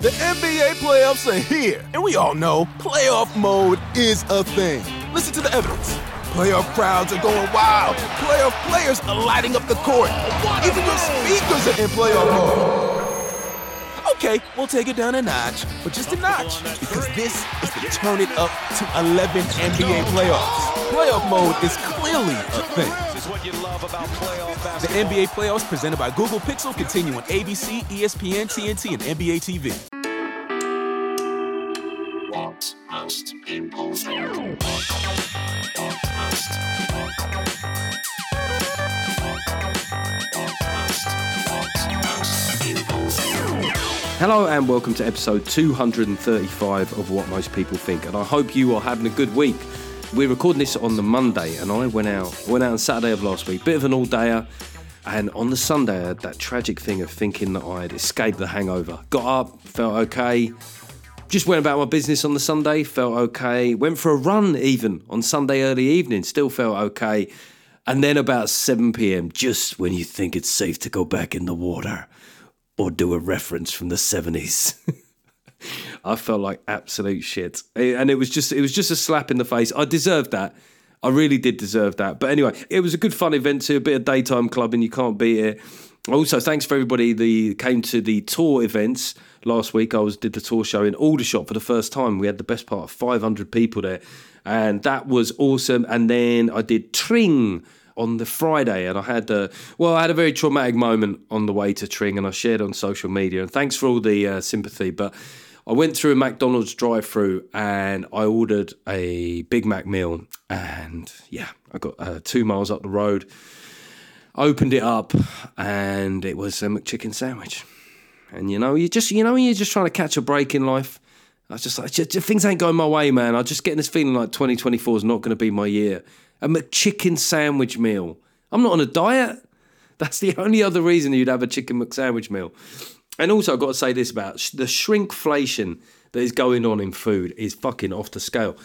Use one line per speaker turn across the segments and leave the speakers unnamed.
The NBA playoffs are here, and we all know playoff mode is a thing. Listen to the evidence. Playoff crowds are going wild. Playoff players are lighting up the court. Even your speakers are in playoff mode. Okay, we'll take it down a notch, but just a notch, because this is the turn it up to 11 NBA playoffs. Playoff mode is clearly a thing. The NBA playoffs presented by Google Pixel continue on ABC, ESPN, TNT, and NBA TV.
What most people think.
Hello and welcome to episode 235 of What Most People Think, and I hope you are having a good week. We're recording this on the Monday, and I went out went out on Saturday of last week, bit of an all dayer, and on the Sunday I had that tragic thing of thinking that I'd escaped the hangover. Got up, felt okay, just went about my business on the Sunday, felt okay. Went for a run even on Sunday early evening, still felt okay. And then about 7 pm, just when you think it's safe to go back in the water or do a reference from the 70s. I felt like absolute shit. And it was just it was just a slap in the face. I deserved that. I really did deserve that. But anyway, it was a good fun event too, a bit of daytime clubbing, you can't beat it. Also, thanks for everybody that came to the tour events last week. I was did the tour show in Aldershot for the first time. We had the best part of 500 people there, and that was awesome. And then I did Tring on the Friday, and I had a well, I had a very traumatic moment on the way to Tring, and I shared on social media. And thanks for all the uh, sympathy, but. I went through a McDonald's drive-through and I ordered a Big Mac meal, and yeah, I got uh, two miles up the road opened it up and it was a McChicken sandwich. And you know, you just you know, you're just trying to catch a break in life. I was just like, things ain't going my way, man. I'm just getting this feeling like 2024 is not going to be my year. A McChicken sandwich meal. I'm not on a diet. That's the only other reason you'd have a chicken McSandwich meal. And also, I've got to say this about the shrinkflation that is going on in food is fucking off the scale.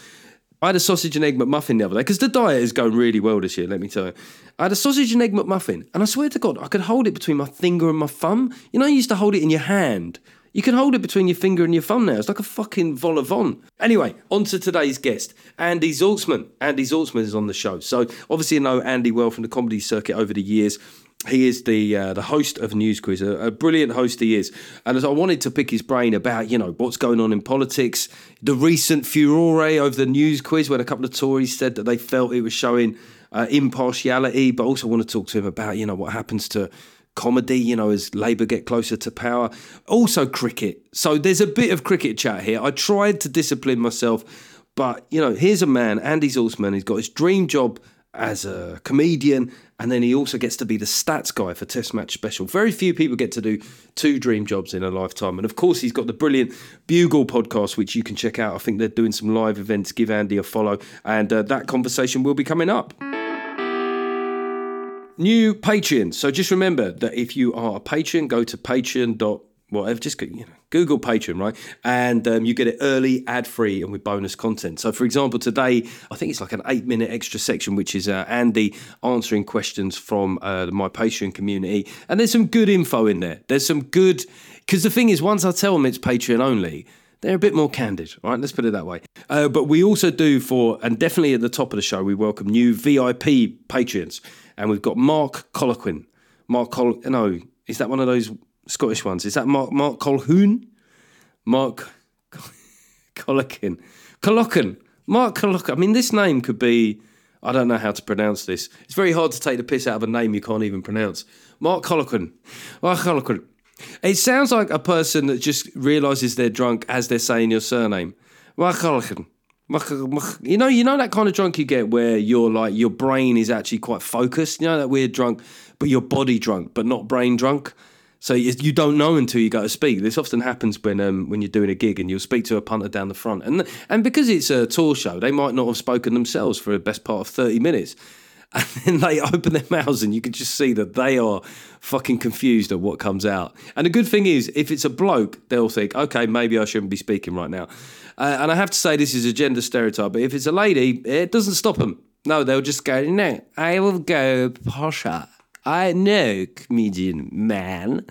I had a sausage and egg McMuffin the other day because the diet is going really well this year, let me tell you. I had a sausage and egg McMuffin, and I swear to God, I could hold it between my finger and my thumb. You know, you used to hold it in your hand. You can hold it between your finger and your thumbnail. It's like a fucking vol au. Anyway, on to today's guest, Andy Zaltzman. Andy Zaltzman is on the show. So, obviously, you know Andy well from the comedy circuit over the years. He is the uh, the host of News Quiz, a, a, brilliant host he is. And as I wanted to pick his brain about, you know, what's going on in politics, the recent furore over the News Quiz when a couple of Tories said that they felt it was showing uh, impartiality, but also want to talk to him about, you know, what happens to comedy, you know, as Labour get closer to power. Also cricket. So there's a bit of cricket chat here. I tried to discipline myself, but, you know, here's a man, Andy Zaltzman, he's got his dream job as a comedian, and then he also gets to be the stats guy for Test Match Special. Very few people get to do two dream jobs in a lifetime. And of course, he's got the brilliant Bugle podcast, which you can check out. I think they're doing some live events. Give Andy a follow, and uh, that conversation will be coming up. New Patreon. So just remember that if you are a patron, go to patreon.com whatever, just you know, Google Patreon, right? And um, you get it early, ad free, and with bonus content. So, for example, today, I think it's like an eight minute extra section, which is uh, Andy answering questions from uh, my Patreon community. And there's some good info in there. There's some good, because the thing is, once I tell them it's Patreon only, they're a bit more candid, right? Let's put it that way. Uh, but we also do for, and definitely at the top of the show, we welcome new VIP Patreons. And we've got Mark Colquhoun. Mark Col, no, is that one of those Scottish ones. Is that Mark Mark Colquhoun? Mark Collocan. Collocan. Mark Collocan. I mean, this name could be. I don't know how to pronounce this. It's very hard to take the piss out of a name you can't even pronounce. Mark Collocan. Mark Collocan. It sounds like a person that just realizes they're drunk as they're saying your surname. Mark Collocan. You know, you know that kind of drunk you get where you're like your brain is actually quite focused. You know that weird drunk, but your body drunk, but not brain drunk. So you don't know until you go to speak. This often happens when um, when you're doing a gig and you'll speak to a punter down the front, and and because it's a tour show, they might not have spoken themselves for the best part of thirty minutes, and then they open their mouths and you can just see that they are fucking confused at what comes out. And the good thing is, if it's a bloke, they'll think, okay, maybe I shouldn't be speaking right now. Uh, and I have to say, this is a gender stereotype, but if it's a lady, it doesn't stop them. No, they'll just go, no, I will go posher. I know, comedian man.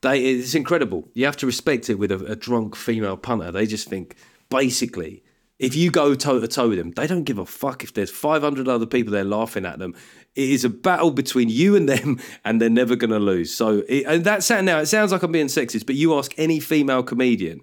They, it's incredible. You have to respect it with a, a drunk female punter. They just think, basically, if you go toe to toe with them, they don't give a fuck if there's 500 other people there laughing at them. It is a battle between you and them, and they're never going to lose. So, it, and now it sounds like I'm being sexist, but you ask any female comedian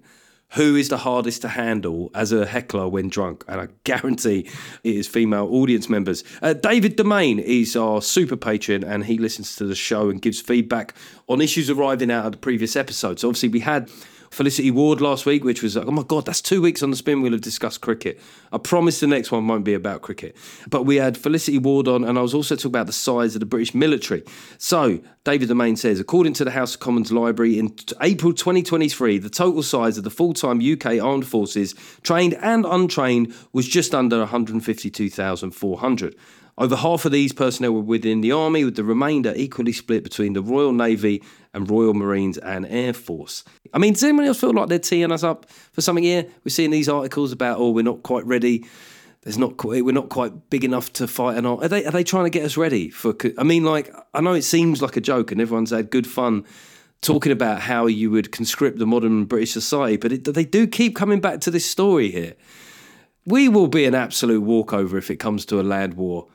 who is the hardest to handle as a heckler when drunk, and I guarantee it is female audience members. Uh, David Domain is our super patron, and he listens to the show and gives feedback on issues arriving out of the previous episodes. So obviously, we had Felicity Ward last week, which was like, oh my God, that's two weeks on the spin wheel of discussed cricket. I promise the next one won't be about cricket. But we had Felicity Ward on, and I was also talking about the size of the British military. So, David Domain says, according to the House of Commons Library, in April 2023, the total size of the full time UK armed forces, trained and untrained, was just under 152,400. Over half of these personnel were within the Army, with the remainder equally split between the Royal Navy and Royal Marines and Air Force. I mean, does anyone else feel like they're teeing us up for something here? We're seeing these articles about, oh, we're not quite ready. There's not quite, we're not quite big enough to fight an Are they, are they trying to get us ready for? I mean, like, I know it seems like a joke and everyone's had good fun talking about how you would conscript the modern British society, but it, they do keep coming back to this story here. We will be an absolute walkover if it comes to a land war.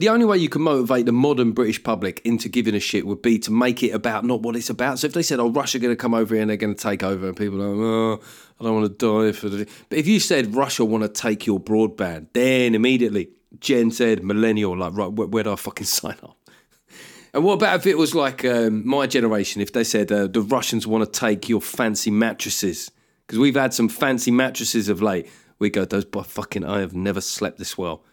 The only way you can motivate the modern British public into giving a shit would be to make it about not what it's about. So if they said, "Oh, Russia going to come over here and they're going to take over," and people are, like, "Oh, I don't want to die for the," but if you said Russia want to take your broadband, then immediately Gen Z, millennial, like, right, where, where do I fucking sign up? And what about if it was like um, my generation? If they said uh, the Russians want to take your fancy mattresses, because we've had some fancy mattresses of late, we go, those fucking, I have never slept this well.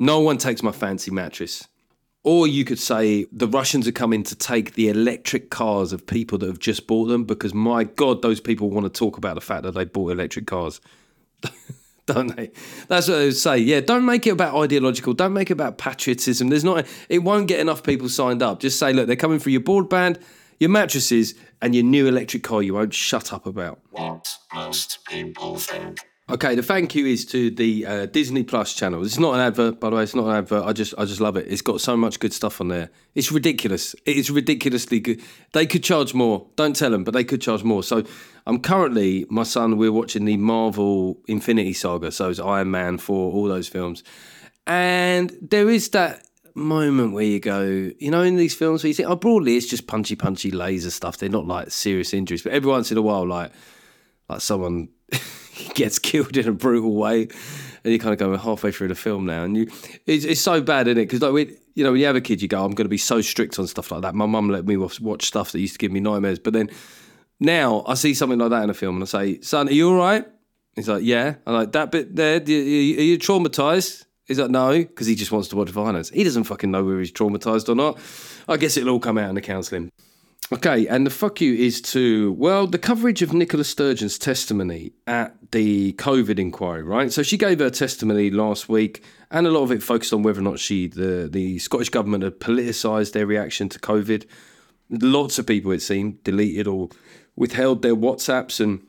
No one takes my fancy mattress. Or you could say the Russians are coming to take the electric cars of people that have just bought them because, my God, those people want to talk about the fact that they bought electric cars. don't they? That's what I would say. Yeah, don't make it about ideological. Don't make it about patriotism. There's not. It won't get enough people signed up. Just say, look, they're coming for your broadband, your mattresses, and your new electric car. You won't shut up about.
What most people think.
Okay, the thank you is to the uh, Disney Plus channel. It's not an advert, by the way. It's not an advert. I just, I just love it. It's got so much good stuff on there. It's ridiculous. It is ridiculously good. They could charge more. Don't tell them, but they could charge more. So, I'm currently my son. We're watching the Marvel Infinity Saga. So it's Iron Man for all those films, and there is that moment where you go, you know, in these films where you think, oh, broadly it's just punchy, punchy laser stuff. They're not like serious injuries, but every once in a while, like, like someone. gets killed in a brutal way, and you kind of go halfway through the film now, and you it's, it's so bad, isn't it? Because like we, you know, when you have a kid, you go, I'm going to be so strict on stuff like that. My mum let me watch stuff that used to give me nightmares, but then now I see something like that in a film, and I say, son, are you all right? He's like, yeah. I'm like, that bit there, are you traumatized? He's like, no, because he just wants to watch violence. He doesn't fucking know whether he's traumatized or not. I guess it'll all come out in the counselling. Okay, and the fuck you is to, well, the coverage of Nicola Sturgeon's testimony at the COVID inquiry, right? So she gave her testimony last week, and a lot of it focused on whether or not she, the, the Scottish government had politicised their reaction to COVID. Lots of people, it seemed, deleted or withheld their WhatsApps and,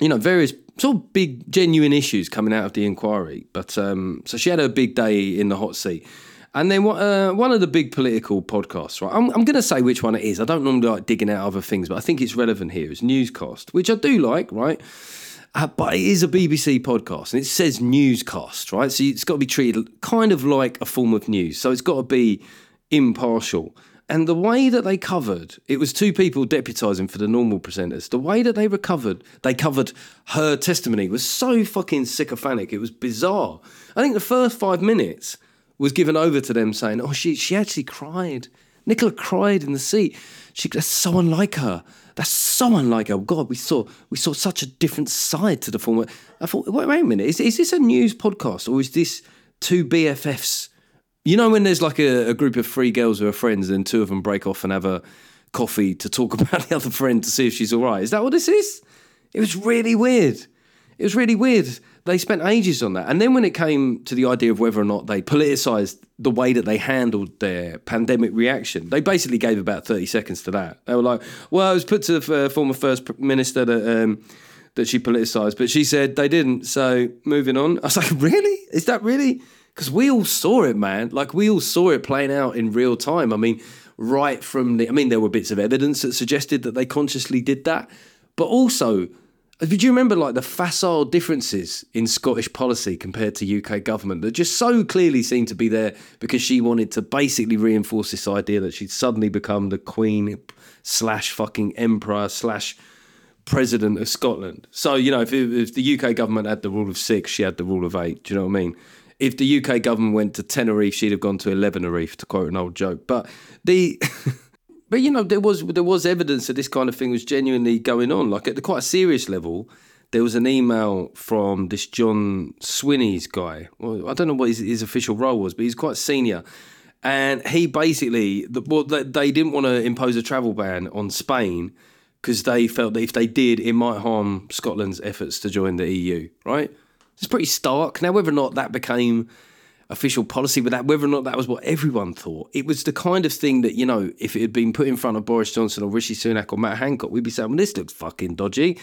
you know, various sort of big, genuine issues coming out of the inquiry. But um, so she had a big day in the hot seat. And then uh, one of the big political podcasts, right? I'm, I'm going to say which one it is. I don't normally like digging out other things, but I think it's relevant here. It's Newscast, which I do like, right? Uh, but it is a BBC podcast and it says newscast, right? So it's got to be treated kind of like a form of news. So it's got to be impartial. And the way that they covered, it was two people deputising for the normal presenters. The way that they recovered, they covered her testimony was so fucking sycophantic. It was bizarre. I think the first five minutes was given over to them saying, oh, she, she actually cried. Nicola cried in the seat. She, that's so unlike her. That's so unlike her. God, we saw we saw such a different side to the former. I thought, wait, wait a minute, is, is this a news podcast or is this two BFFs? You know when there's like a, a group of three girls who are friends and two of them break off and have a coffee to talk about the other friend to see if she's all right. Is that what this is? It was really weird. It was really weird. They spent ages on that. And then when it came to the idea of whether or not they politicised the way that they handled their pandemic reaction, they basically gave about 30 seconds to that. They were like, well, it was put to the uh, former First Minister that. Um, that she politicised, but she said they didn't. So moving on, I was like, really? Is that really? Because we all saw it, man. Like we all saw it playing out in real time. I mean, right from the, I mean, there were bits of evidence that suggested that they consciously did that, but also did you remember like the facile differences in Scottish policy compared to UK government that just so clearly seemed to be there because she wanted to basically reinforce this idea that she'd suddenly become the Queen slash fucking Emperor slash President of Scotland. So you know, if, if the UK government had the rule of six, she had the rule of eight. Do you know what I mean? If the UK government went to Tenerife, she'd have gone to Elevenerife, to quote an old joke. But the but you know there was there was evidence that this kind of thing was genuinely going on. Like at the quite a serious level, there was an email from this John Swinney's guy. Well, I don't know what his, his official role was, but he's quite senior. And he basically, well, they didn't want to impose a travel ban on Spain because they felt that if they did, it might harm Scotland's efforts to join the EU. Right? It's pretty stark. Now, whether or not that became official policy with that, whether or not that was what everyone thought. It was the kind of thing that, you know, if it had been put in front of Boris Johnson or Rishi Sunak or Matt Hancock, we'd be saying, well, this looks fucking dodgy.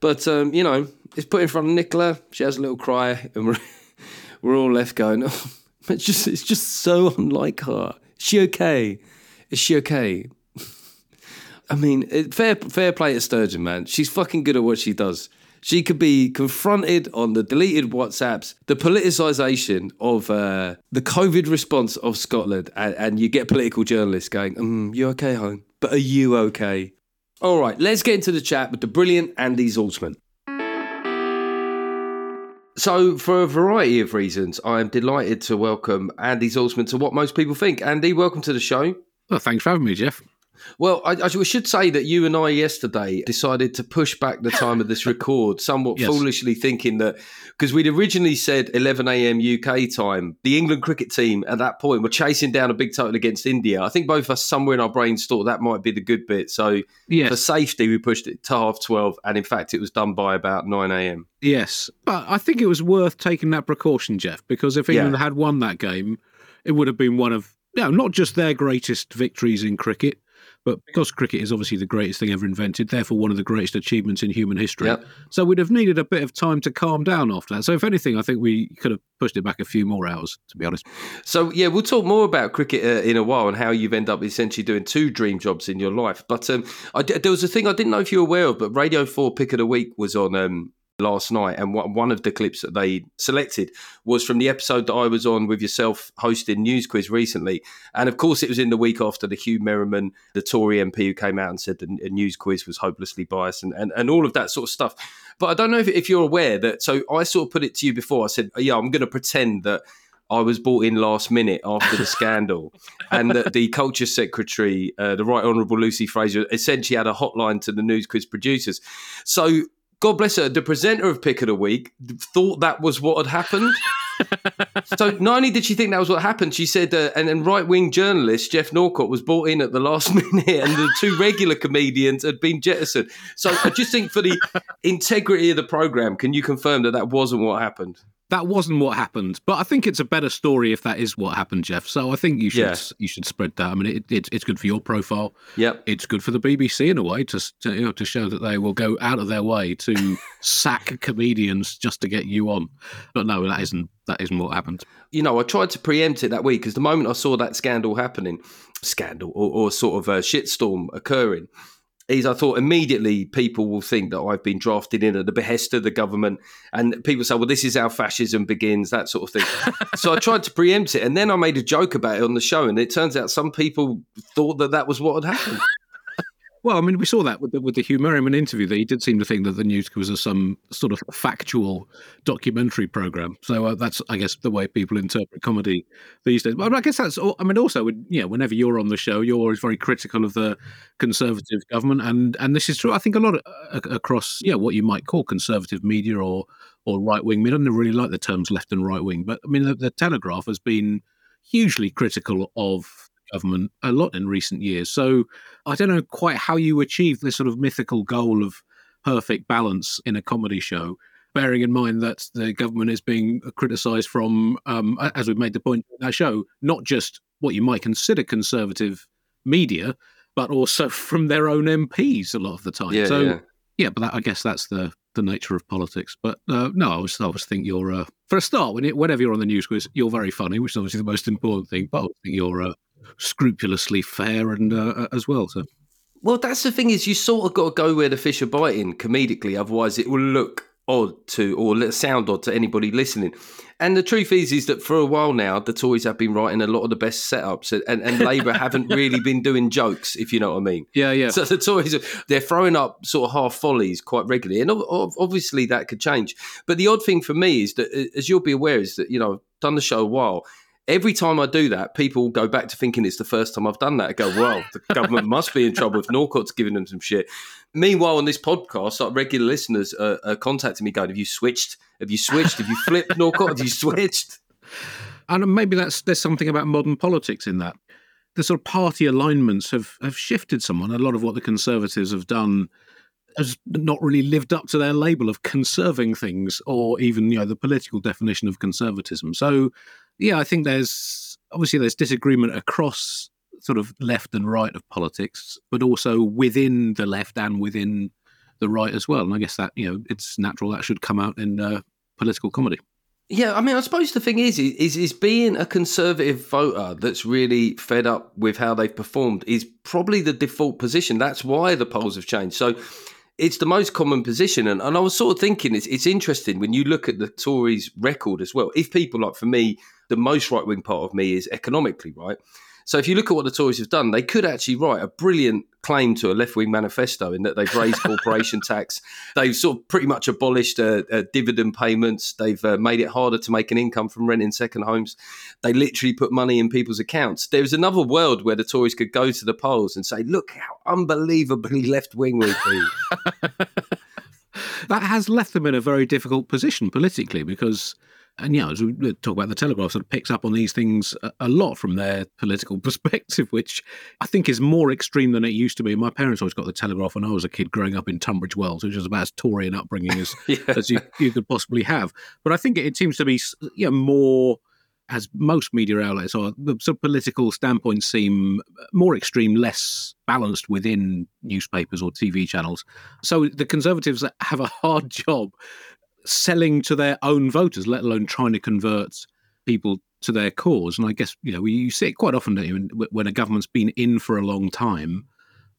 But, um, you know, it's put in front of Nicola. She has a little cry, and we're, we're all left going, oh, it's just, it's just so unlike her. Is she okay? Is she okay? I mean, fair, fair play to Sturgeon, man. She's fucking good at what she does. She could be confronted on the deleted WhatsApps, the politicisation of uh, the COVID response of Scotland, and, and, you get political journalists going, mm, "You okay, home? But are you okay?" All right, let's get into the chat with the brilliant Andy Zaltzman. So, for a variety of reasons, I am delighted to welcome Andy Zaltzman to what most people think. Andy, welcome to the show.
Well, thanks for having me, Geoff.
Well, I, I, should say that you and I yesterday decided to push back the time of this record somewhat yes. foolishly, thinking that because we'd originally said 11 a.m. UK time, the England cricket team at that point were chasing down a big total against India. I think both of us somewhere in our brains thought that might be the good bit. So yes. for safety, we pushed it to half 12, and in fact, it was done by about 9 a.m.
Yes, but I think it was worth taking that precaution, Geoff, because if England yeah. had won that game, it would have been one of you know, not just their greatest victories in cricket, but because cricket is obviously the greatest thing ever invented, therefore one of the greatest achievements in human history. Yep. So we'd have needed a bit of time to calm down after that. So if anything, I think we could have pushed it back a few more hours, to be honest.
So yeah, we'll talk more about cricket uh, in a while and how you've ended up essentially doing two dream jobs in your life. But um, I, there was a thing I didn't know if you were aware of, but Radio Four Pick of the Week was on um, last night, and one of the clips that they selected was from the episode that I was on with yourself hosting News Quiz recently. And of course, it was in the week after the Huw Merriman, the Tory MP, who came out and said the News Quiz was hopelessly biased and, and, and all of that sort of stuff. But I don't know if, if you're aware that, so I sort of put it to you before. I said, yeah, I'm going to pretend that. I was brought in last minute after the scandal, and that the culture secretary, uh, the Right Honourable Lucy Frazer, essentially had a hotline to the news quiz producers. So God bless her, the presenter of Pick of the Week thought that was what had happened. so not only did she think that was what happened, she said, uh, and then right wing journalist Geoff Norcott was brought in at the last minute, and the two regular comedians had been jettisoned. So I just think for the integrity of the program, can you confirm that that wasn't what happened?
That wasn't what happened. But I think it's a better story if that is what happened, Geoff. So I think you should yeah. you should spread that. I mean, it, it, it's good for your profile.
Yep.
It's good for the BBC in a way to, to you know to show that they will go out of their way to sack comedians just to get you on. But no, that isn't that isn't what happened.
You know, I tried to preempt it that week because the moment I saw that scandal happening, scandal or, or sort of a shitstorm occurring, is I thought immediately people will think that I've been drafted in at the behest of the government, and people say, "Well, this is how fascism begins," that sort of thing. so I tried to preempt it, and then I made a joke about it on the show, and it turns out some people thought that that was what had happened.
Well, I mean, we saw that with the, with the Huw Merriman interview. That he did seem to think that the news was a, some sort of factual documentary program. So uh, that's, I guess, the way people interpret comedy these days. But I guess that's. I mean, also, you know, whenever you're on the show, you're always very critical of the conservative government, and and this is true. I think a lot of, uh, across, yeah, what you might call conservative media or or right wing. I don't really like the terms left and right wing, but I mean, the, the Telegraph has been hugely critical of government a lot in recent years. So I don't know quite how you achieve this sort of mythical goal of perfect balance in a comedy show. Bearing in mind that the government is being criticised from, um, as we've made the point in that show, not just what you might consider conservative media, but also from their own MPs a lot of the time.
Yeah,
so
yeah.
yeah, but that, I guess that's the the nature of politics. But uh, no, I always, I always think you're uh, for a start when whenever you're on the news quiz, you're very funny, which is obviously the most important thing. But I think you're uh, scrupulously fair and uh, as well. So
Well, that's the thing is you sort of got to go where the fish are biting comedically, otherwise it will look odd to or sound odd to anybody listening. And the truth is, is that for a while now, the Tories have been writing a lot of the best setups, and, and Labour haven't really been doing jokes, if you know what I mean.
yeah, yeah,
So the Tories, they're throwing up sort of half volleys quite regularly, and ob- ob- obviously that could change. But the odd thing for me is that, as you'll be aware, is that you know I've done the show a while. Every time I do that, people go back to thinking it's the first time I've done that. I go, well, the government must be in trouble if Norcott's giving them some shit. Meanwhile, on this podcast, like regular listeners are, are contacting me, going, "Have you switched? Have you switched? Have you flipped Norcott? Have you switched?"
and maybe that's there's something about modern politics in that. The sort of party alignments have have shifted somewhat. A lot of what the Conservatives have done has not really lived up to their label of conserving things, or even you know the political definition of conservatism. So, yeah, I think there's obviously there's disagreement across sort of left and right of politics, but also within the left and within the right as well. And I guess that you know it's natural that should come out in uh, political comedy.
Yeah, I mean, I suppose the thing is, is, is being a conservative voter that's really fed up with how they've performed is probably the default position. That's why the polls have changed. So it's the most common position. And, and I was sort of thinking it's, it's interesting when you look at the Tories' record as well. If people like, for me, the most right wing part of me is economically, right? So if you look at what the Tories have done, they could actually write a brilliant claim to a left wing manifesto in that they've raised corporation tax, they've sort of pretty much abolished uh, uh, dividend payments, they've uh, made it harder to make an income from renting second homes, they literally put money in people's accounts. There's another world where the Tories could go to the polls and say, "Look how unbelievably left wing we've been."
that has left them in a very difficult position politically because and yeah, as we talk about the Telegraph, sort of picks up on these things a, a lot from their political perspective, which I think is more extreme than it used to be. My parents always got the Telegraph when I was a kid growing up in Tunbridge Wells, which was about as Tory an upbringing as,
Yeah.
as you, you could possibly have. But I think it, seems to be yeah, more, as most media outlets are, the sort of political standpoints seem more extreme, less balanced within newspapers or TV channels. So the Conservatives have a hard job selling to their own voters, let alone trying to convert people to their cause. And I guess you know you see it quite often don't you, when- when a government's been in for a long time,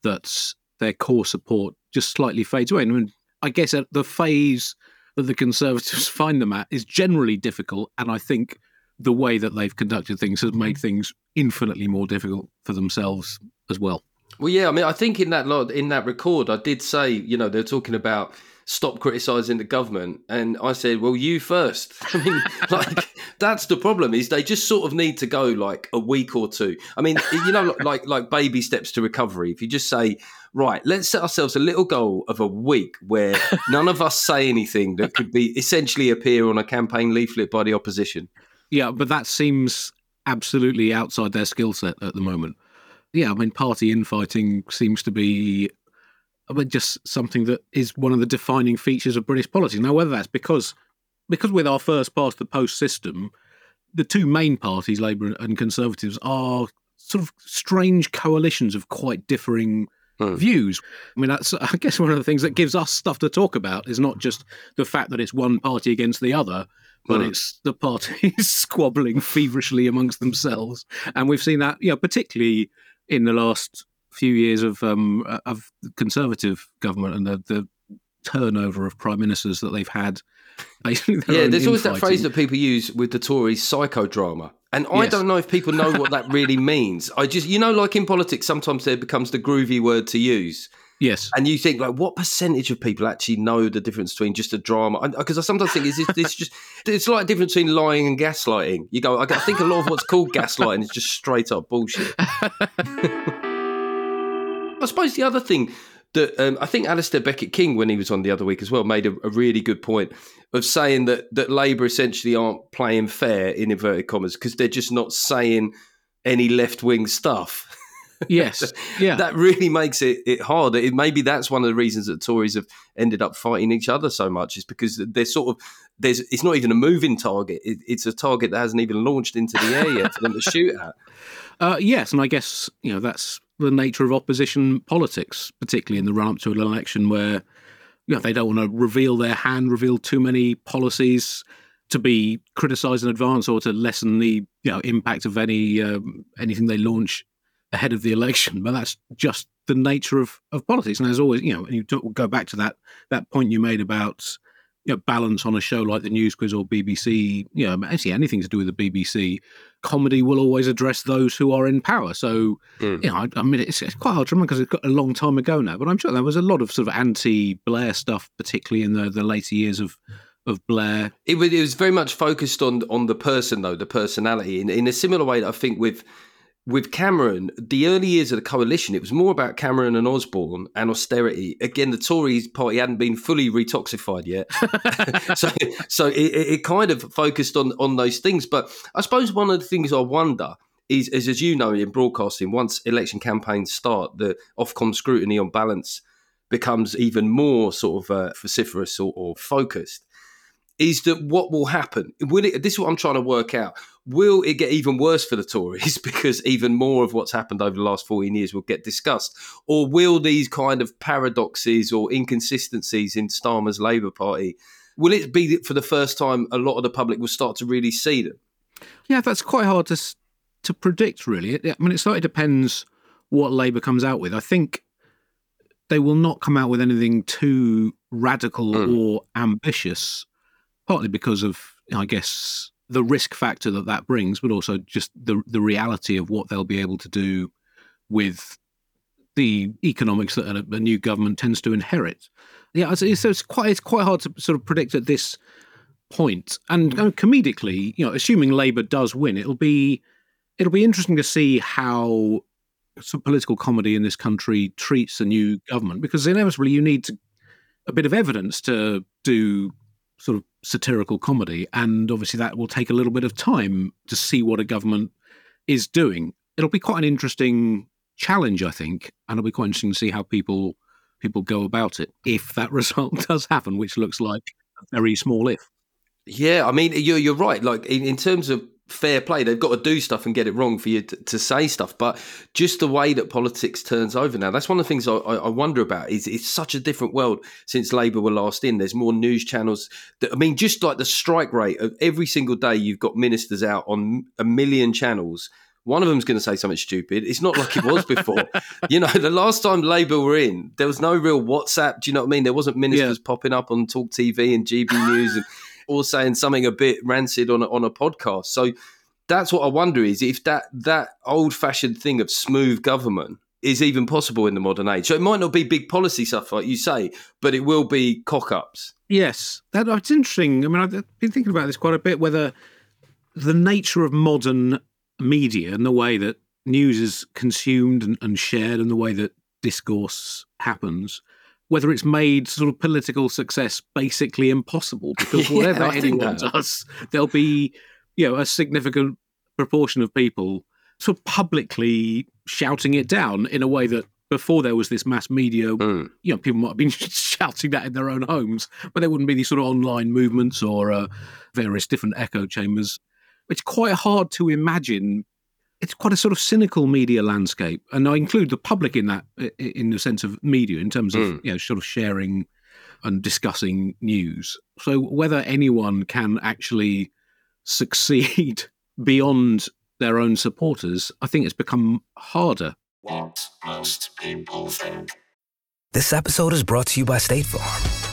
that their core support just slightly fades away. And I, mean, I guess at the phase that the Conservatives find them at is generally difficult, and I think the way that they've conducted things has made mm-hmm. things infinitely more difficult for themselves as well.
Well, yeah, I mean, I think in that in that record, I did say, you know, they're talking about stop criticising the government, and I said, well, you first. I mean, like that's the problem is they just sort of need to go like a week or two. I mean, you know, like like baby steps to recovery. If you just say, right, let's set ourselves a little goal of a week where none of us say anything that could be essentially appear on a campaign leaflet by the opposition.
Yeah, but that seems absolutely outside their skill set at the moment. Yeah, I mean, party infighting seems to be I mean, just something that is one of the defining features of British politics. Now, whether that's because because with our first past the post system, the two main parties, Labour and Conservatives, are sort of strange coalitions of quite differing
Hmm.
views. I mean, that's I guess one of the things that gives us stuff to talk about is not just the fact that it's one party against the other, but
Hmm.
it's the parties squabbling feverishly amongst themselves, and we've seen that, you know, particularly in the last few years of um, of conservative government and the, the turnover of prime ministers that they've had. Basically,
Yeah, there's always that phrase that people use with the Tories, psychodrama. And I
Yes.
don't know if people know what that really means. I just, you know, like in politics, sometimes there becomes the groovy word to use.
yes,
And you think, like, what percentage of people actually know the difference between just a drama? Because I sometimes think, is this, this just, it's like the difference between lying and gaslighting. You go, I I think a lot of what's called gaslighting is just straight up bullshit. I suppose the other thing that um, I think Alasdair Beckett-King, when he was on the other week as well, made a, a really good point of saying that that Labour essentially aren't playing fair in inverted commas because they're just not saying any left wing stuff.
Yes, yeah.
that really makes it, it hard. It, maybe that's one of the reasons that Tories have ended up fighting each other so much is because they're sort of there's it's not even a moving target. It, it's a target that hasn't even launched into the air yet for them to shoot at.
Uh, yes, and I guess you know that's the nature of opposition politics, particularly in the run up to an election where you know they don't want to reveal their hand, reveal too many policies to be criticised in advance or to lessen the you know impact of any um, anything they launch ahead of the election, but that's just the nature of, of politics. And as always, you know, and you go back to that that point you made about you know, balance on a show like the News Quiz or BBC, you know, actually anything to do with the BBC, comedy will always address those who are in power. So, mm. you know, I, I mean, it's, it's, quite hard to remember because it's got a long time ago now, but I'm sure there was a lot of sort of anti-Blair stuff, particularly in the, the later years of of Blair.
It was, it was very much focused on on the person, though, the personality, in, in a similar way that I think with with Cameron, the early years of the coalition, it was more about Cameron and Osborne and austerity. Again, the Tories party hadn't been fully retoxified yet, so so it, it, kind of focused on on those things. But I suppose one of the things I wonder is, is as you know, in broadcasting, once election campaigns start, the Ofcom scrutiny on balance becomes even more sort of uh, vociferous or, or focused is that what will happen? Will it? This is what I'm trying to work out. Will it get even worse for the Tories because even more of what's happened over the last 14 years will get discussed, or will these kind of paradoxes or inconsistencies in Starmer's Labour Party? Will it be that for the first time a lot of the public will start to really see them?
Yeah, that's quite hard to to predict. Really, I mean, it slightly depends what Labour comes out with. I think they will not come out with anything too radical mm. or ambitious partly because of, I guess, the risk factor that that brings, but also just the the reality of what they'll be able to do with the economics that a, a new government tends to inherit. Yeah, so it's, it's, quite it's quite hard to sort of predict at this point. And comedically, you know, assuming Labour does win, it'll be it'll be interesting to see how some political comedy in this country treats a new government because inevitably you need to, a bit of evidence to do sort of satirical comedy. And obviously, that will take a little bit of time to see what a government is doing. It'll be quite an interesting challenge, I think, and it'll be quite interesting to see how people people go about it if that result does happen, which looks like a very small if.
Yeah, I mean, you're you're right. Like in, in terms of fair play. They've got to do stuff and get it wrong for you to, to, say stuff. But just the way that politics turns over now, that's one of the things I, I, wonder about. Is it's such a different world since Labour were last in. There's more news channels. That, I mean, just like the strike rate of every single day, you've got ministers out on a million channels. One of them's going to say something stupid. It's not like it was before. you know, the last time Labour were in, there was no real WhatsApp. Do you know what I mean? There wasn't ministers yeah. popping up on Talk TV and GB News and or saying something a bit rancid on a, on a podcast. So that's what I wonder is if that that old fashioned thing of smooth government is even possible in the modern age. So it might not be big policy stuff like you say, but it will be cock ups.
Yes, that, that's interesting. I mean, I've been thinking about this quite a bit. Whether the nature of modern media and the way that news is consumed and, and shared and the way that discourse happens whether it's made sort of political success basically impossible because whatever anyone does, there'll be you know a significant proportion of people sort of publicly shouting it down in a way that before there was this mass media, mm. you know, people might have been shouting that in their own homes, but there wouldn't be these sort of online movements or uh, various different echo chambers. It's quite hard to imagine it's quite a sort of cynical media landscape, and I include the public in that, in the sense of media, in terms of mm. you know, sort of sharing and discussing news. So whether anyone can actually succeed beyond their own supporters, I think it's become harder.
What most people think.
This episode is brought to you by State Farm.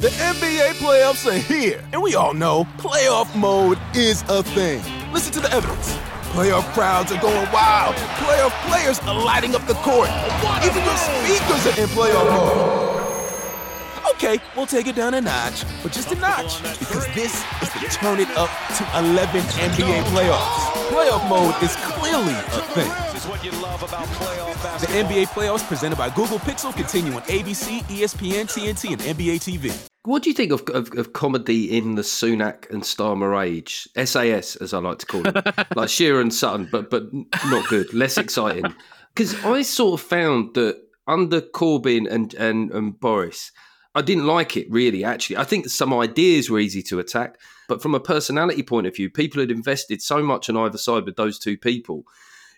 The NBA playoffs are here, and we all know playoff mode is a thing. Listen to the evidence. Playoff crowds are going wild. Playoff players are lighting up the court. Even your speakers are in playoff mode. Okay, we'll take it down a notch, but just a notch, because this is the turn it up to 11 NBA playoffs. Playoff mode is clearly a thing. The NBA playoffs presented by Google Pixel continue on ABC, ESPN, TNT, and NBA TV.
What do you think of, of, of comedy in the Sunak and Starmer age? SAS, as I like to call it, like Shearer and Sutton, but but not good, less exciting. Because I sort of found that under Corbyn and, and and Boris, I didn't like it really. Actually, I think some ideas were easy to attack, but from a personality point of view, people had invested so much on either side with those two people.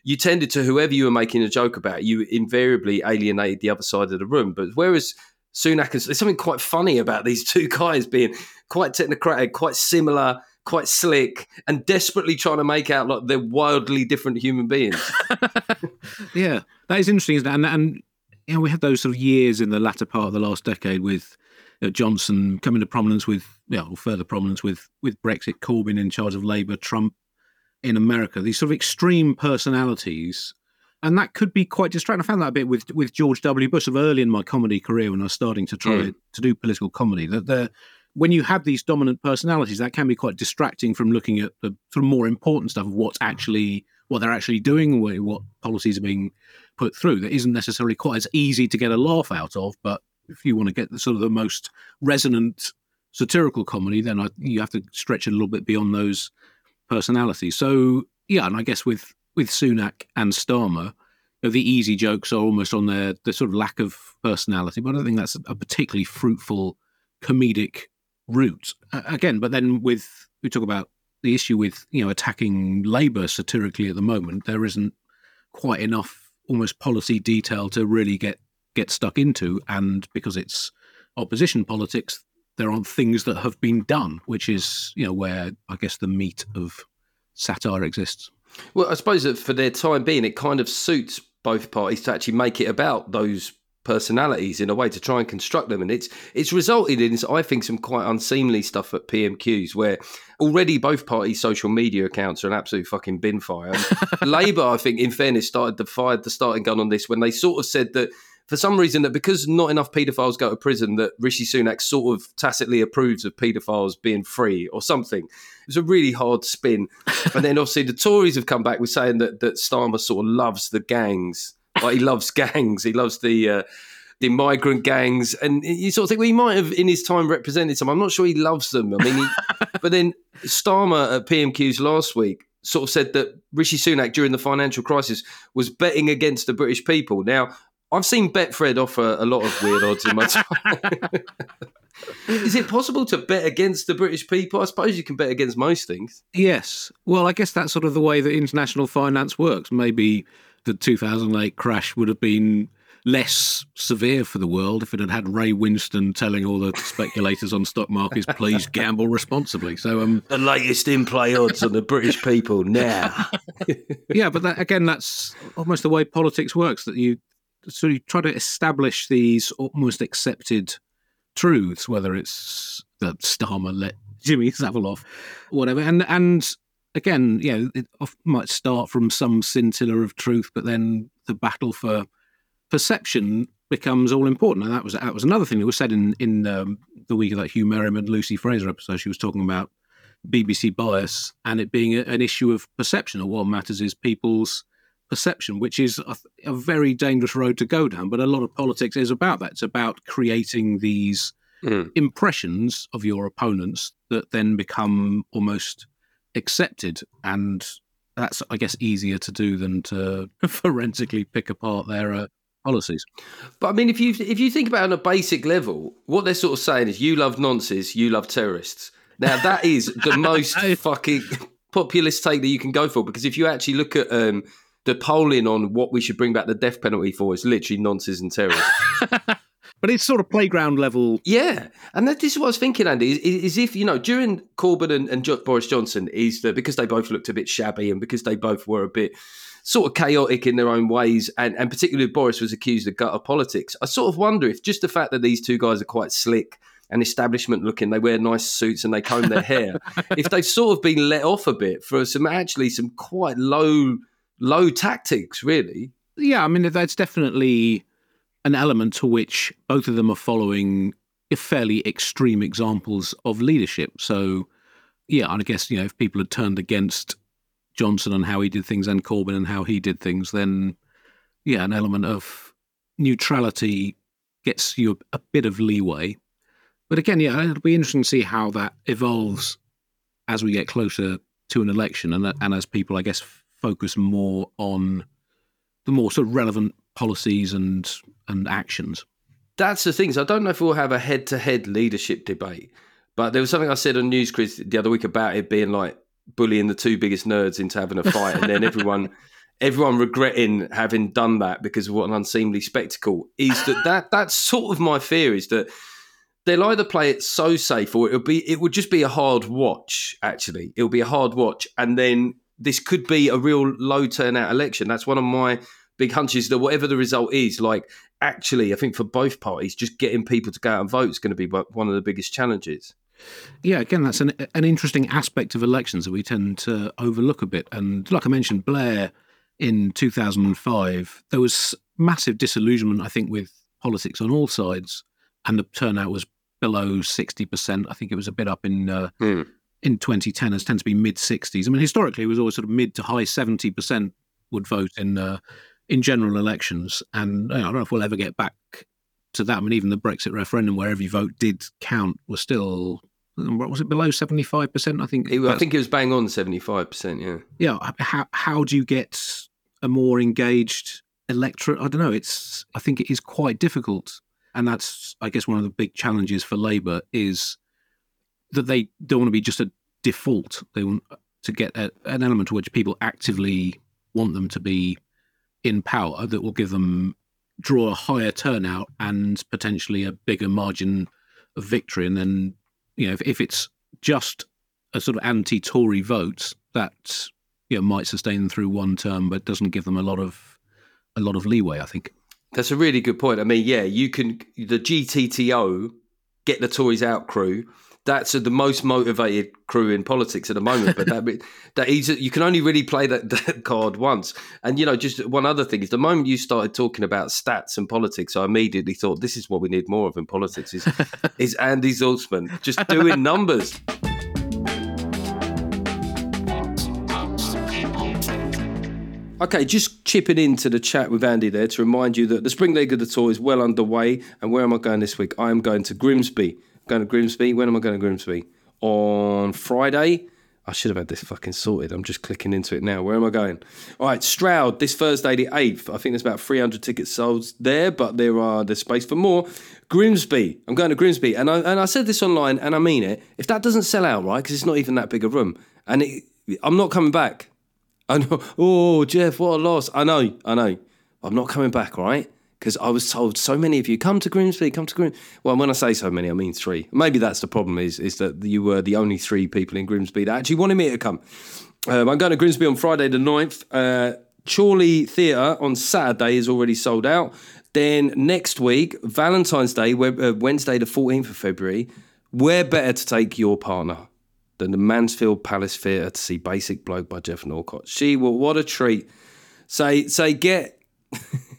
You tended to whoever you were making a joke about, you invariably alienated the other side of the room. But whereas Sunak is there's something quite funny about these two guys being quite technocratic, quite similar, quite slick, and desperately trying to make out like they're wildly different human beings.
yeah, that is interesting? And, and you know, we had those sort of years in the latter part of the last decade with you know, Johnson coming to prominence with, you know, further prominence with with Brexit, Corbyn in charge of Labour, Trump in America. These sort of extreme personalities and that could be quite distracting. I found that a bit with with George W. Bush of early in my comedy career when I was starting to try mm. to do political comedy. That the when you have these dominant personalities, that can be quite distracting from looking at the sort of more important stuff of what's actually what they're actually doing, what policies are being put through. That isn't necessarily quite as easy to get a laugh out of. But if you want to get the sort of the most resonant satirical comedy, then I, you have to stretch a little bit beyond those personalities. So yeah, and I guess with with Sunak and Starmer, you know, the easy jokes are almost on their the sort of lack of personality. But I don't think that's a particularly fruitful comedic route. Uh, again, but then with we talk about the issue with you know attacking Labour satirically at the moment, there isn't quite enough almost policy detail to really get get stuck into, and because it's opposition politics, there aren't things that have been done, which is you know where I guess the meat of satire exists.
Well, I suppose that for their time being, it kind of suits both parties to actually make it about those personalities in a way to try and construct them and it's it's resulted in I think some quite unseemly stuff at PMQs where already both parties social media accounts are an absolute fucking bin fire. Labour I think in fairness started to fire the starting gun on this when they sort of said that for some reason that because not enough paedophiles go to prison, that Rishi Sunak sort of tacitly approves of paedophiles being free or something. It was a really hard spin. and then obviously the Tories have come back with saying that that Starmer sort of loves the gangs. Like he loves gangs. He loves the uh, the migrant gangs, and you sort of think, well, he might have in his time represented some. I'm not sure he loves them. I mean, he, but then Starmer at PMQs last week sort of said that Rishi Sunak during the financial crisis was betting against the British people. Now, I've seen Betfred offer a lot of weird odds in my time. Is it possible to bet against the British people? I suppose you can bet against most things.
Yes. Well, I guess that's sort of the way that international finance works. Maybe the 2008 crash would have been less severe for the world if it had had Ray Winstone telling all the speculators on stock markets, please gamble responsibly. So, um,
the latest in play odds on the British people now.
yeah, but that, again, that's almost the way politics works. That you so you try to establish these almost accepted truths, whether it's that Starmer let Jimmy Savile off, whatever, and and again, yeah, it might start from some scintilla of truth, but then the battle for perception becomes all important, and that was that was another thing that was said in in um, the week of that Huw Merriman Lucy Frazer episode. She was talking about BBC bias and it being a, an issue of perception, or what matters is people's perception, which is a, a, very dangerous road to go down. But a lot of politics is about that. It's about creating these mm. impressions of your opponents that then become almost accepted. And that's, I guess, easier to do than to forensically pick apart their uh, policies.
But I mean, if you if you think about it on a basic level, what they're sort of saying is, you love nonsense, you love terrorists. Now that is the most fucking populist take that you can go for because if you actually look at um, the polling on what we should bring back the death penalty for is literally nonsense and terror.
But it's sort of playground level.
Yeah, and that, this is what I was thinking, Andy. Is, is if you know during Corbyn and, and Boris Johnson, is that because they both looked a bit shabby and because they both were a bit sort of chaotic in their own ways, and, and particularly Boris was accused of gutter politics. I sort of wonder if just the fact that these two guys are quite slick and establishment looking. They wear nice suits and they comb their hair. if they've sort of been let off a bit for some actually some quite low low tactics, really.
Yeah, I mean that's definitely an element to which both of them are following fairly extreme examples of leadership. So, yeah, and I guess you know if people had turned against Johnson and how he did things and Corbyn and how he did things, then yeah, an element of neutrality gets you a, bit of leeway. But again, yeah, it'll be interesting to see how that evolves as we get closer to an election and, and as people, I guess, focus more on the more sort of relevant policies and and actions.
That's the thing. So I don't know if we'll have a head-to-head leadership debate, but there was something I said on News Quiz the other week about it being like bullying the two biggest nerds into having a fight, and then everyone everyone regretting having done that because of what an unseemly spectacle is that, that that's sort of my fear is that they'll either play it so safe or it'll be it would just be a hard watch actually it'll be a hard watch and then this could be a real low turnout election that's one of my big hunches that whatever the result is like actually i think for both parties just getting people to go out and vote is going to be one of the biggest challenges
yeah, again, that's an an interesting aspect of elections that we tend to overlook a bit. And like I mentioned, Blair in 2005, there was massive disillusionment, I think, with politics on all sides, and the turnout was below 60%. I think it was a bit up in uh, mm. in 2010. It tends to be mid 60s. I mean, historically, it was always sort of mid to high 70% would vote in uh, in general elections, and you know, I don't know if we'll ever get back to that. I mean, even the Brexit referendum, where every vote did count, was still um, what was it below seventy five percent? I think.
It, I think it was bang on seventy five percent. Yeah.
Yeah. How how do you get a more engaged electorate? I don't know. It's I think it is quite difficult, and that's I guess one of the big challenges for Labour is that they don't want to be just a default. They want to get a, an element to which people actively want them to be in power that will give them draw a higher turnout and potentially a bigger margin of victory. And then, you know, if, if it's just a sort of anti-Tory vote, that you know might sustain them through one term, but doesn't give them a lot of a lot of leeway. I think
that's a really good point. I mean, yeah, you can the GTTO get the Tories out crew that's the most motivated crew in politics at the moment. But that that is you can only really play that, that, card once. And you know, just one other thing is the moment you started talking about stats and politics, I immediately thought this is what we need more of in politics is is Andy Zaltzman just doing numbers. Okay, just chipping into the chat with Andy there to remind you that the spring leg of the tour is well underway. And where am I going this week? I am going to Grimsby Going to Grimsby. When am I going to Grimsby? On Friday. I should have had this fucking sorted. I'm just clicking into it now. Where am I going? All right, Stroud, this Thursday, the 8th. I think there's about 300 tickets sold there, but there are there's space for more. Grimsby. I'm going to Grimsby. And I, and I said this online, and I mean it. If that doesn't sell out, right, because it's not even that big a room, and it, I'm not coming back. I know. Oh, Geoff, what a loss. I know, I know. I'm not coming back, right? Because I was told so many of you come to Grimsby, come to Grimsby. Well, when I say so many, I mean three. Maybe that's the problem is is that you were the only three people in Grimsby that actually wanted me to come. Um, I'm going to Grimsby on Friday the 9th. Uh, Chorley Theatre on Saturday is already sold out. Then next week, Valentine's Day, uh, Wednesday the 14th of February, where better to take your partner than the Mansfield Palace Theatre to see Basic Bloke by Geoff Norcott. She will, what a treat. Say, say, get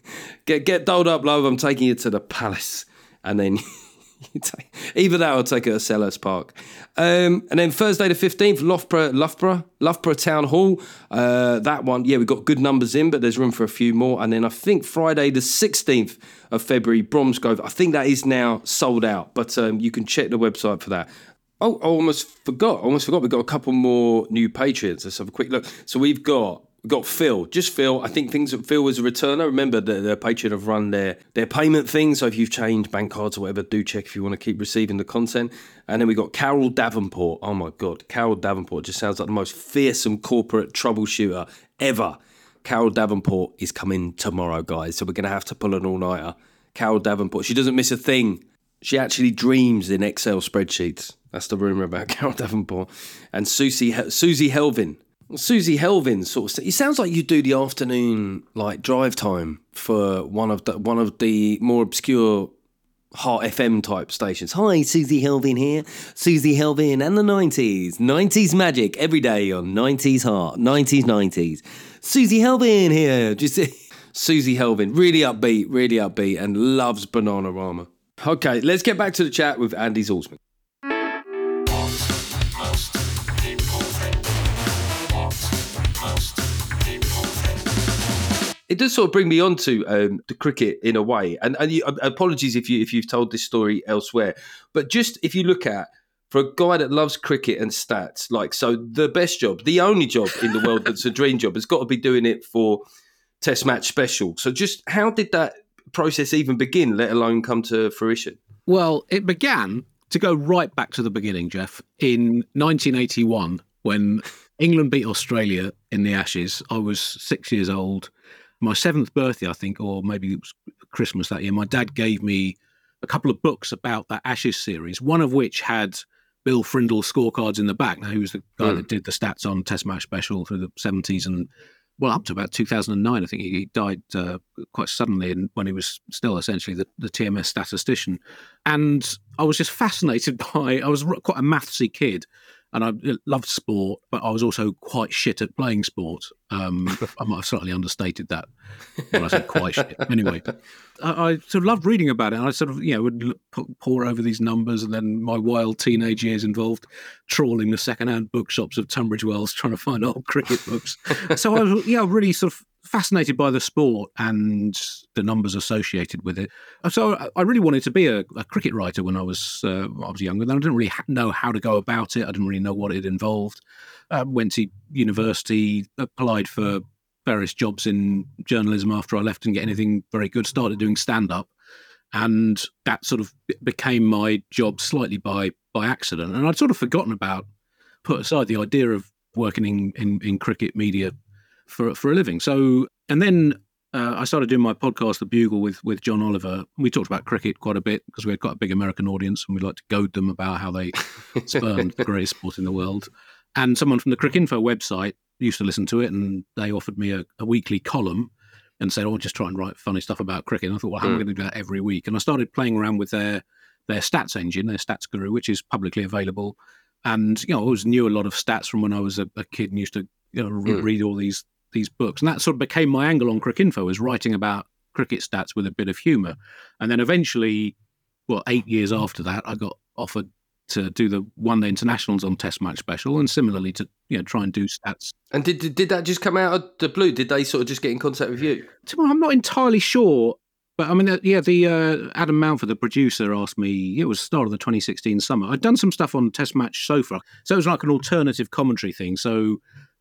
get get doled up, love. I'm taking you to the palace, and then take, either that or take it to Selhurst Park. Um, and then Thursday the fifteenth, Loughborough, Loughborough, Loughborough Town Hall. Uh, that one, yeah, we've got good numbers in, but there's room for a few more. And then I think Friday the sixteenth of February, Bromsgrove. I think that is now sold out, but um, you can check the website for that. Oh, I almost forgot. I almost forgot. We've got a couple more new patrons. Let's have a quick look. So we've got got Phil, just Phil. I think things that Phil was a returner. Remember that the Patreon have run their their payment thing. So if you've changed bank cards or whatever, do check if you want to keep receiving the content. And then we got Carol Davenport. Oh my god, Carol Davenport just sounds like the most fearsome corporate troubleshooter ever. Carol Davenport is coming tomorrow, guys. So we're gonna have to pull an all nighter. Carol Davenport. She doesn't miss a thing. She actually dreams in Excel spreadsheets. That's the rumor about Carol Davenport. And Susie Susie Helvin Susie Helvin sort of. It sounds like you do the afternoon like drive time for one of the one of the more obscure Heart FM type stations. Hi, Susie Helvin here. Susie Helvin and the 90s. 90s magic every day on 90s Heart. 90s, 90s. Susie Helvin here. Just Susie Helvin, really upbeat, really upbeat, and loves Bananarama. Okay, let's get back to the chat with Andy Zaltzman. It does sort of bring me on to um, the cricket in a way, and, and you, apologies if you if you've told this story elsewhere, but just if you look at for a guy that loves cricket and stats, like so, the best job, the only job in the world that's a dream job, has got to be doing it for Test match special. So, just how did that process even begin, let alone come to fruition?
Well, it began to go right back to the beginning, Geoff, in 1981 when England beat Australia in the Ashes. I was six years old my seventh birthday, I think, or maybe it was Christmas that year, my dad gave me a couple of books about that Ashes series, one of which had Bill Frindall scorecards in the back. Now, he was the guy mm. that did the stats on Test Match Special through the 70s and, well, up to about 2009. I think he died uh, quite suddenly and when he was still essentially the, the TMS statistician. And I was just fascinated by, I was quite a mathsy kid and I loved sport, but I was also quite shit at playing sport. Um, I might have slightly understated that when I said quite shit. Anyway, I, I, sort of loved reading about it. And I sort of, you know, would pour over these numbers, and then my wild teenage years involved trawling the second-hand bookshops of Tunbridge Wells trying to find old cricket books. so I was, yeah, really sort of fascinated by the sport and the numbers associated with it. So I really wanted to be a, a cricket writer when I was uh, I was younger. Then I didn't really ha- know how to go about it. I didn't really know what it involved. Uh, went to university, applied for various jobs in journalism after I left, and get anything very good. Started doing stand up, and that sort of became my job slightly by by accident. And I'd sort of forgotten about, put aside the idea of working in, in, in cricket media for for a living. So, and then uh, I started doing my podcast, The Bugle, with with John Oliver. We talked about cricket quite a bit because we had quite a big American audience, and we like to goad them about how they spurned the greatest sport in the world. And someone from the Cricinfo website used to listen to it, and they offered me a, a weekly column and said, "Oh, just try and write funny stuff about cricket." And I thought, "Well, how am I hmm. going to do that every week?" And I started playing around with their their stats engine, their stats guru, which is publicly available. And you know, I always knew a lot of stats from when I was a, a kid and used to you know, mm. read all these these books. And that sort of became my angle on Cricinfo, was writing about cricket stats with a bit of humour. And then eventually, well, eight years after that, I got offered to do the one day internationals on Test Match Special, and similarly to you know try and do stats.
And did did, that just come out of the blue? Did they sort of just get in contact with you?
I'm not entirely sure. But I mean, yeah, the uh, Adam Mountford, the producer, asked me. It was the start of the 2016 summer. I'd done some stuff on Test Match Sofa, so it was like an alternative commentary thing. So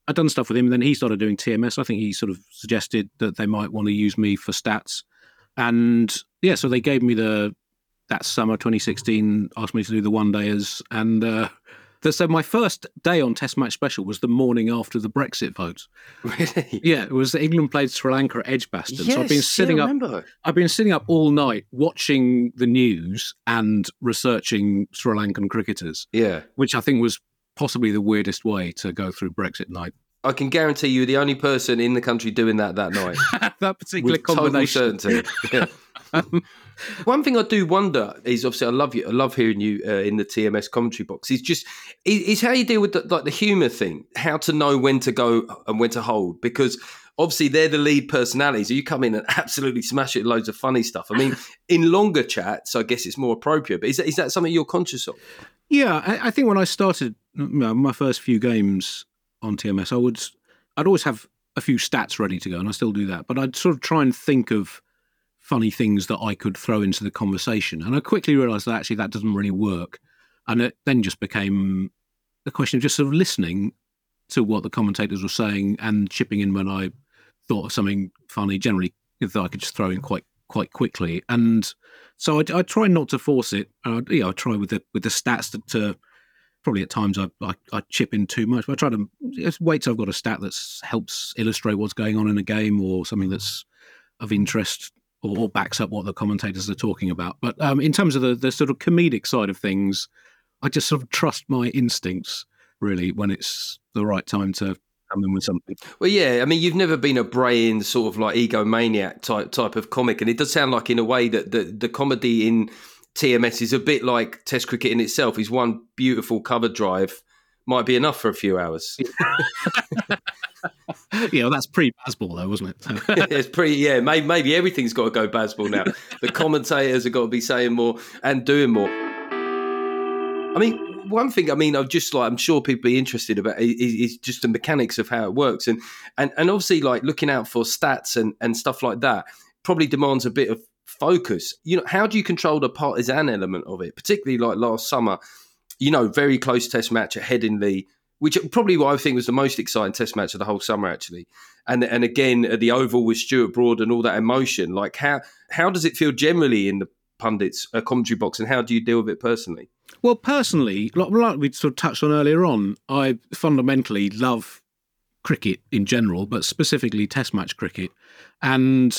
I'd done stuff with him. And then he started doing TMS. I think he sort of suggested that they might want to use me for stats. And yeah, so they gave me the that summer 2016, asked me to do the one dayers. And uh, so my first day on Test Match Special was the morning after the Brexit vote.
Really?
Yeah, it was England played Sri Lanka at Edgbaston.
Yes,
so I've been sitting
yeah,
up. I've been sitting up all night watching the news and researching Sri Lankan cricketers.
Yeah,
which I think was possibly the weirdest way to go through Brexit night.
I can guarantee you, the only person in the country doing that that night.
that particular
with
combination.
Total certainty. Yeah. One thing I do wonder is obviously I love you. I love hearing you uh, in the TMS commentary box. Is just is, is, how you deal with the, like the humour thing. How to know when to go and when to hold because obviously they're the lead personalities. You come in and absolutely smash it, loads of funny stuff. I mean, in longer chats, I guess it's more appropriate. But is that, is that something you're conscious of?
Yeah, I, I think when I started my first few games on TMS, I would I'd always have a few stats ready to go, and I still do that. But I'd sort of try and think of funny things that I could throw into the conversation, and I quickly realised that actually that doesn't really work, and it then just became a question of just sort of listening to what the commentators were saying and chipping in when I thought of something funny. Generally, that I could just throw in quite quite quickly, and so I, I try not to force it. Uh, I try with the with the stats to, to probably at times I, I, I, chip in too much. But I try to wait till I've got a stat that helps illustrate what's going on in a game or something that's of interest or, or backs up what the commentators are talking about. But um, in terms of the, the sort of comedic side of things, I just sort of trust my instincts really when it's the right time to come in with something.
Well, yeah, I mean, you've never been a brain sort of like egomaniac type type of comic, and it does sound like in a way that the the comedy in TMS is a bit like Test cricket in itself. Is one beautiful cover drive might be enough for a few hours.
yeah, well, that's pre Bazball though, wasn't it?
it's pretty. Yeah, maybe, maybe everything's got to go Bazball now. the commentators have got to be saying more and doing more. I mean, one thing I mean, I'm just like I'm sure people be interested about is, is, just the mechanics of how it works, and and and obviously like looking out for stats and and stuff like that probably demands a bit of focus. You know, how do you control the partisan element of it, particularly like last summer? You know, very close test match at Headingley which probably what I think was the most exciting Test match of the whole summer, actually. And and again, the Oval with Stuart Broad and all that emotion. Like how how does it feel generally in the pundits' uh, commentary box, and how do you deal with it personally?
Well, personally, like, like we sort of touched on earlier on, I fundamentally love cricket in general, but specifically Test match cricket. And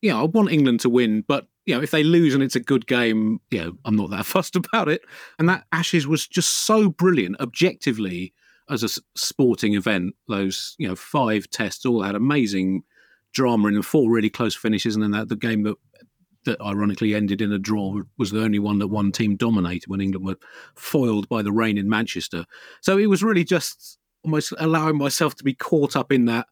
you know, I want England to win, but you know, if they lose and it's a good game, you know, I'm not that fussed about it. And that Ashes was just so brilliant, objectively as a sporting event. Those you know five tests all had amazing drama and four really close finishes, and then that the game that that ironically ended in a draw was the only one that one team dominated when England were foiled by the rain in Manchester. So it was really just almost allowing myself to be caught up in that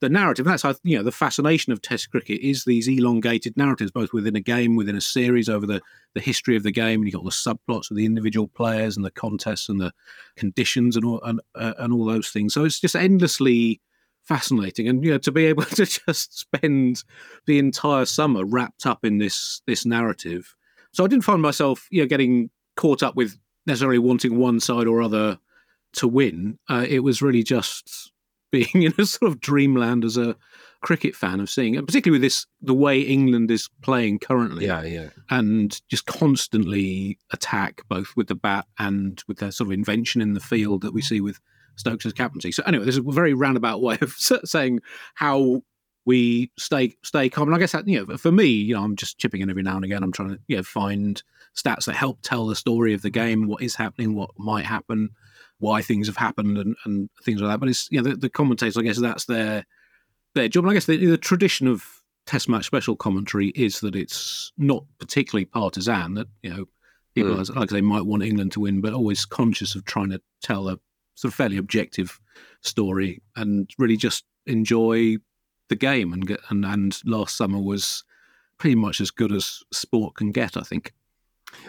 the narrative. That's how you know the fascination of Test cricket is these elongated narratives, both within a game, within a series, over the the history of the game. And you've got the subplots of the individual players and the contests and the conditions and all and, uh, and all those things. So it's just endlessly fascinating, and you know to be able to just spend the entire summer wrapped up in this this narrative. So I didn't find myself you know getting caught up with necessarily wanting one side or other to win. Uh, it was really just being in a sort of dreamland as a cricket fan of seeing, and particularly with this the way England is playing currently.
Yeah, yeah,
and just constantly attack both with the bat and with their sort of invention in the field that we see with Stokes' captaincy. So anyway, this is a very roundabout way of saying how we stay stay calm. And I guess that, you know, for me, you know, I'm just chipping in every now and again. I'm trying to you know find stats that help tell the story of the game, what is happening, what might happen why things have happened and, and things like that. But it's you know the, the commentators, I guess that's their their job. And I guess the, the tradition of Test match special commentary is that it's not particularly partisan. That you know people mm. like they might want England to win, but always conscious of trying to tell a sort of fairly objective story and really just enjoy the game. And and and last summer was pretty much as good as sport can get. I think.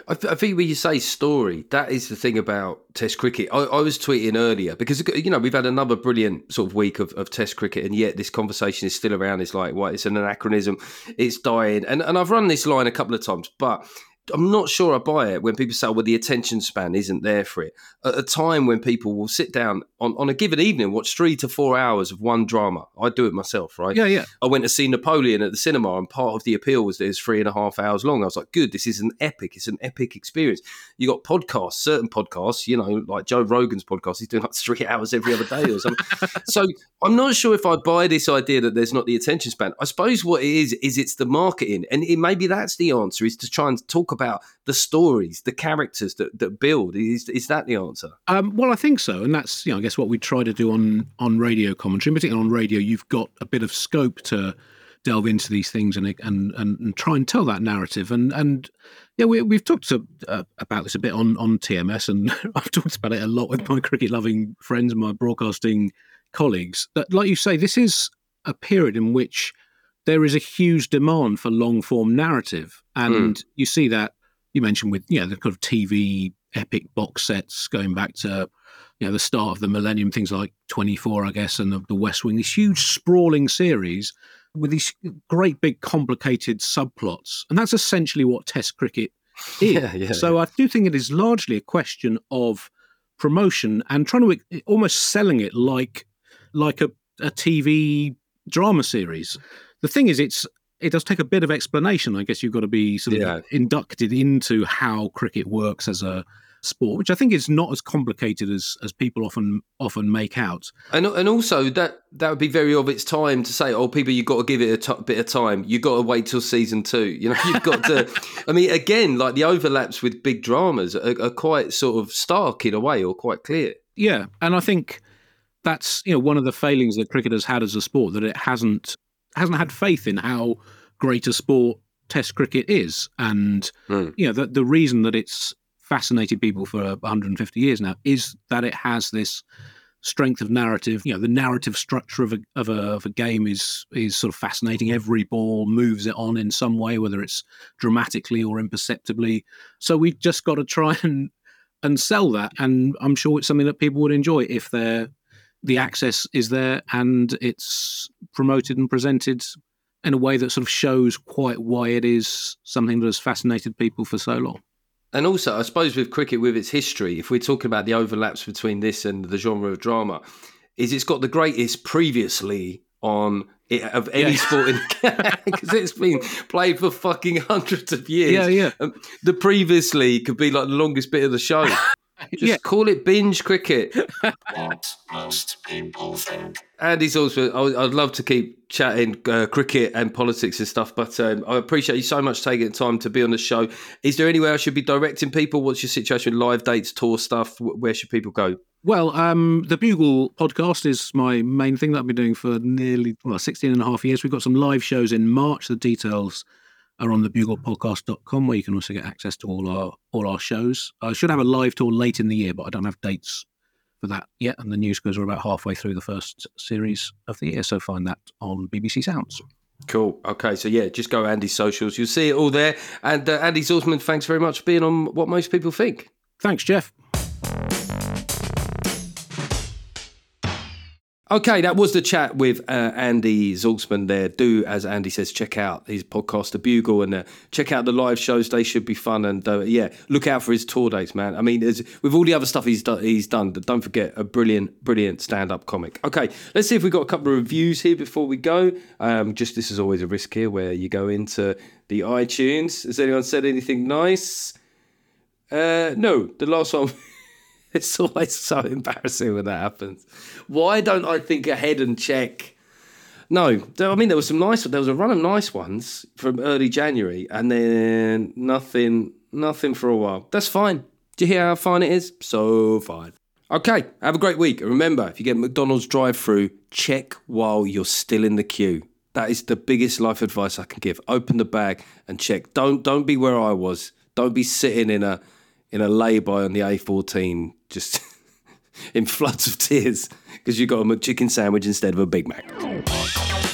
I, th- I, think when you say story, that is the thing about Test cricket. I, I, was tweeting earlier because you know we've had another brilliant sort of week of, of Test cricket, and yet this conversation is still around. It's like, what? It's an anachronism. It's dying, and and I've run this line a couple of times, but I'm not sure I buy it when people say, oh, well, the attention span isn't there for it. At a time when people will sit down on, on a given evening, watch three to four hours of one drama. I do it myself, right?
Yeah, yeah.
I went to see Napoleon at the cinema, and part of the appeal was that it's three and a half hours long. I was like, good, this is an epic. It's an epic experience. You got podcasts, certain podcasts, you know, like Joe Rogan's podcast, he's doing like three hours every other day or something. so I'm not sure if I buy this idea that there's not the attention span. I suppose what it is, is it's the marketing. And it, maybe that's the answer, is to try and talk about the stories, the characters that, that build. Is is that the answer?
Um, well, I think so, and that's you know I guess what we try to do on on radio commentary, particularly on radio. You've got a bit of scope to delve into these things and and and, and try and tell that narrative. And and yeah, we, we've talked to, uh, about this a bit on on TMS, and I've talked about it a lot with my cricket loving friends my broadcasting colleagues. That, like you say, this is a period in which there is a huge demand for long form narrative, and mm. you see that you mentioned with you know the kind of TV epic box sets going back to you know the start of the millennium, things like 24, I guess, and the, the West Wing, these huge sprawling series with these great big complicated subplots, and that's essentially what Test cricket is. Yeah, yeah, so yeah. I do think it is largely a question of promotion and trying to almost selling it like like a, a TV drama series. The thing is, it's it does take a bit of explanation. I guess you've got to be sort of yeah. inducted into how cricket works as a sport, which I think is not as complicated as as people often often make out.
And and also that that would be very of its time to say, oh, people, you've got to give it a t- bit of time. You've got to wait till season two. You know, you've got to. I mean, again, like the overlaps with big dramas are, are quite sort of stark in a way, or quite clear.
Yeah, and I think that's you know one of the failings that cricket has had as a sport that it hasn't hasn't had faith in how great a sport Test cricket is, and hmm. you know the the reason that it's fascinated people for 150 years now is that it has this strength of narrative. You know, the narrative structure of a of a, of a game is is sort of fascinating. Every ball moves it on in some way, whether it's dramatically or imperceptibly. So we've just got to try and and sell that, and I'm sure it's something that people would enjoy if they're the access is there and it's promoted and presented in a way that sort of shows quite why it is something that has fascinated people for so long.
And also, I suppose with cricket, with its history, if we're talking about the overlaps between this and the genre of drama, is it's got the greatest previously on it, of any
Yeah.
sport in because it's been played for fucking hundreds of years.
Yeah, yeah.
Um, the previously could be like the longest bit of the show. Just
Yeah.
call it binge cricket.
What most people think.
Andy's also. I- I'd love to keep chatting uh, cricket and politics and stuff, but um, I appreciate you so much taking the time to be on the show. Is there anywhere I should be directing people? What's your situation? Live dates, tour stuff? Where should people go?
Well, um, the Bugle podcast is my main thing that I've been doing for nearly well, 16 and a half years. We've got some live shows in March. The details are on the thebuglepodcast.com where you can also get access to all our all our shows. I should have a live tour late in the year, but I don't have dates for that yet. And the News Quiz are about halfway through the first series of the year, so find that on BBC Sounds.
Cool. Okay, so yeah, just go Andy's socials. You'll see it all there. And uh, Andy Zaltzman, thanks very much for being on What Most People Think.
Thanks, Geoff.
Okay, that was the chat with uh, Andy Zaltzman there. Do, as Andy says, check out his podcast, The Bugle, and uh, check out the live shows. They should be fun. And uh, yeah, look out for his tour dates, man. I mean, with all the other stuff he's, do- he's done, don't forget, a brilliant, brilliant stand up comic. Okay, let's see if we've got a couple of reviews here before we go. Um, just this is always a risk here where you go into the iTunes. Has anyone said anything nice? Uh, no, the last one. It's always so embarrassing when that happens. Why don't I think ahead and check? No, I mean there was some nice. There was a run of nice ones from early January, and then nothing, nothing for a while. That's fine. Do you hear how fine it is? So fine. Okay, have a great week. And remember, if you get McDonald's drive-through, check while you're still in the queue. That is the biggest life advice I can give. Open the bag and check. Don't don't be where I was. Don't be sitting in a in a lay-by on the A14 just in floods of tears because you got a McChicken sandwich instead of a Big Mac.